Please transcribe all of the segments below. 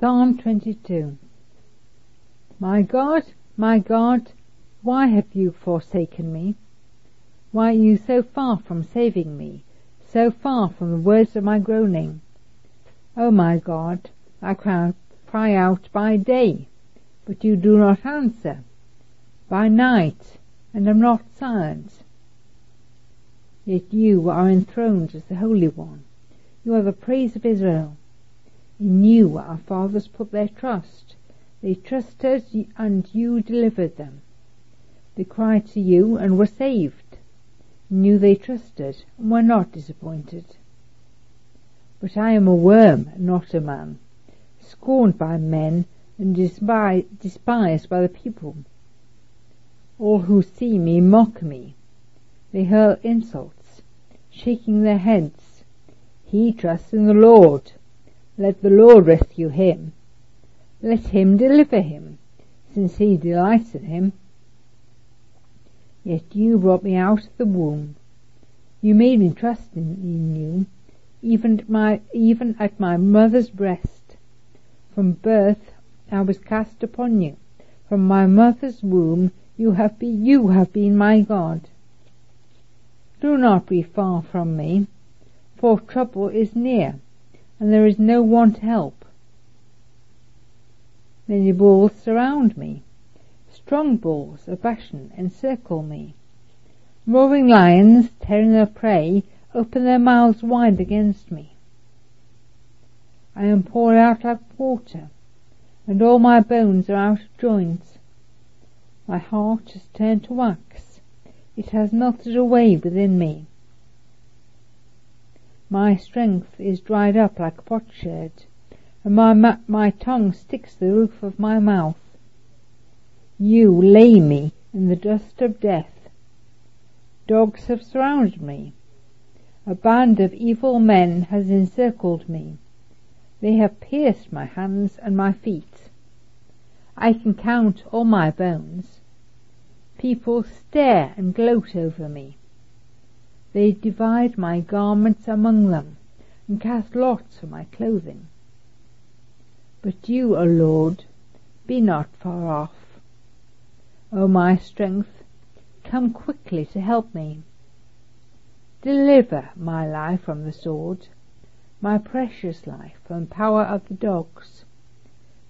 Psalm 22 My God, my God, why have you forsaken me? Why are you so far from saving me, so far from the words of my groaning? O my God, I cry out by day, but you do not answer, by night, and am not silent. Yet you are enthroned as the Holy One. You are the praise of Israel. In you our fathers put their trust. They trusted and you delivered them. They cried to you and were saved. knew they trusted and were not disappointed. But I am a worm, not a man, scorned by men and despised by the people. All who see me mock me. They hurl insults, shaking their heads. He trusts in the Lord. Let the Lord rescue him. Let him deliver him, since he delights in him. Yet you brought me out of the womb. You made me trust in you, even at my, even at my mother's breast. From birth I was cast upon you. From my mother's womb you have been, you have been my God. Do not be far from me, for trouble is near and there is no one to help. Then Many balls surround me. Strong bulls of Bashan encircle me. Roaring lions, tearing their prey, open their mouths wide against me. I am poured out like water, and all my bones are out of joint. My heart has turned to wax, it has melted away within me. My strength is dried up like potsherd, and my, my tongue sticks the roof of my mouth. You lay me in the dust of death. Dogs have surrounded me. A band of evil men has encircled me. They have pierced my hands and my feet. I can count all my bones. People stare and gloat over me. They divide my garments among them, and cast lots for my clothing. But you, O Lord, be not far off. O my strength, come quickly to help me. Deliver my life from the sword, my precious life from the power of the dogs.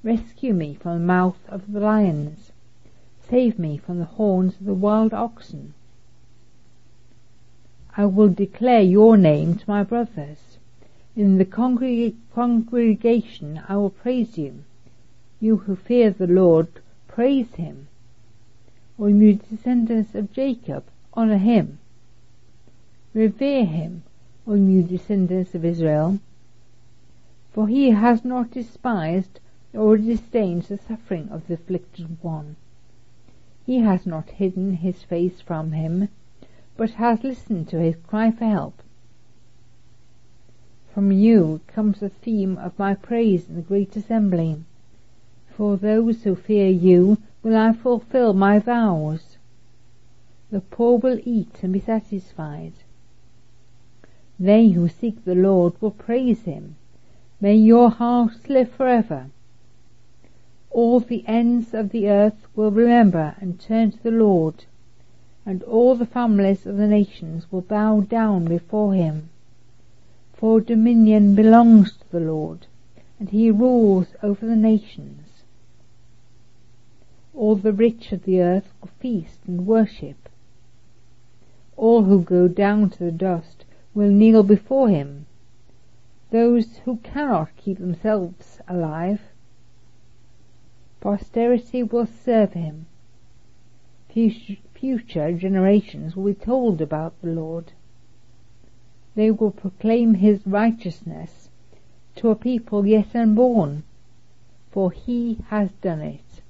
Rescue me from the mouth of the lions. Save me from the horns of the wild oxen. I will declare your name to my brothers. In the congreg congregation I will praise you. You who fear the Lord, praise him. O you descendants of Jacob, honor him. Revere him, O you descendants of Israel. For he has not despised or disdained the suffering of the afflicted one. He has not hidden his face from him, but has listened to his cry for help. From you comes the theme of my praise in the great assembly. For those who fear you will I fulfill my vows. The poor will eat and be satisfied. They who seek the Lord will praise him. May your house live forever. All the ends of the earth will remember and turn to the Lord and all the families of the nations will bow down before him. For dominion belongs to the Lord, and he rules over the nations. All the rich of the earth will feast and worship. All who go down to the dust will kneel before him, those who cannot keep themselves alive. Posterity will serve him future generations will be told about the Lord. They will proclaim his righteousness to a people yet unborn, for he has done it.